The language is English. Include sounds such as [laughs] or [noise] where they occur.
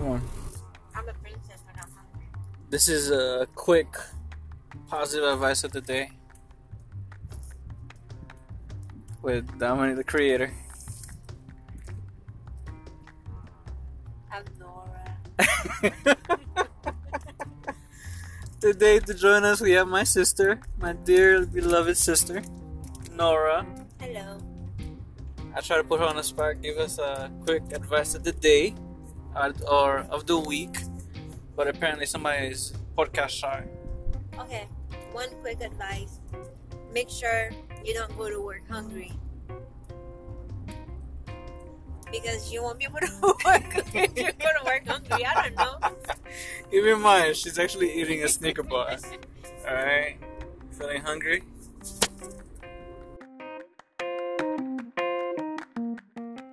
Come on. I'm a princess. I got hungry. This is a quick positive advice of the day with Dominic, the creator. I'm Nora. [laughs] Today, to join us, we have my sister, my dear beloved sister, Nora. Hello. I try to put her on the spot, give us a quick advice of the day or of the week, but apparently somebody's podcast shy. Okay. One quick advice. Make sure you don't go to work hungry. Because you won't be able to [laughs] work if you go to work hungry. I don't know. Keep in mind, she's actually eating a Snicker bar. [laughs] Alright? Feeling hungry?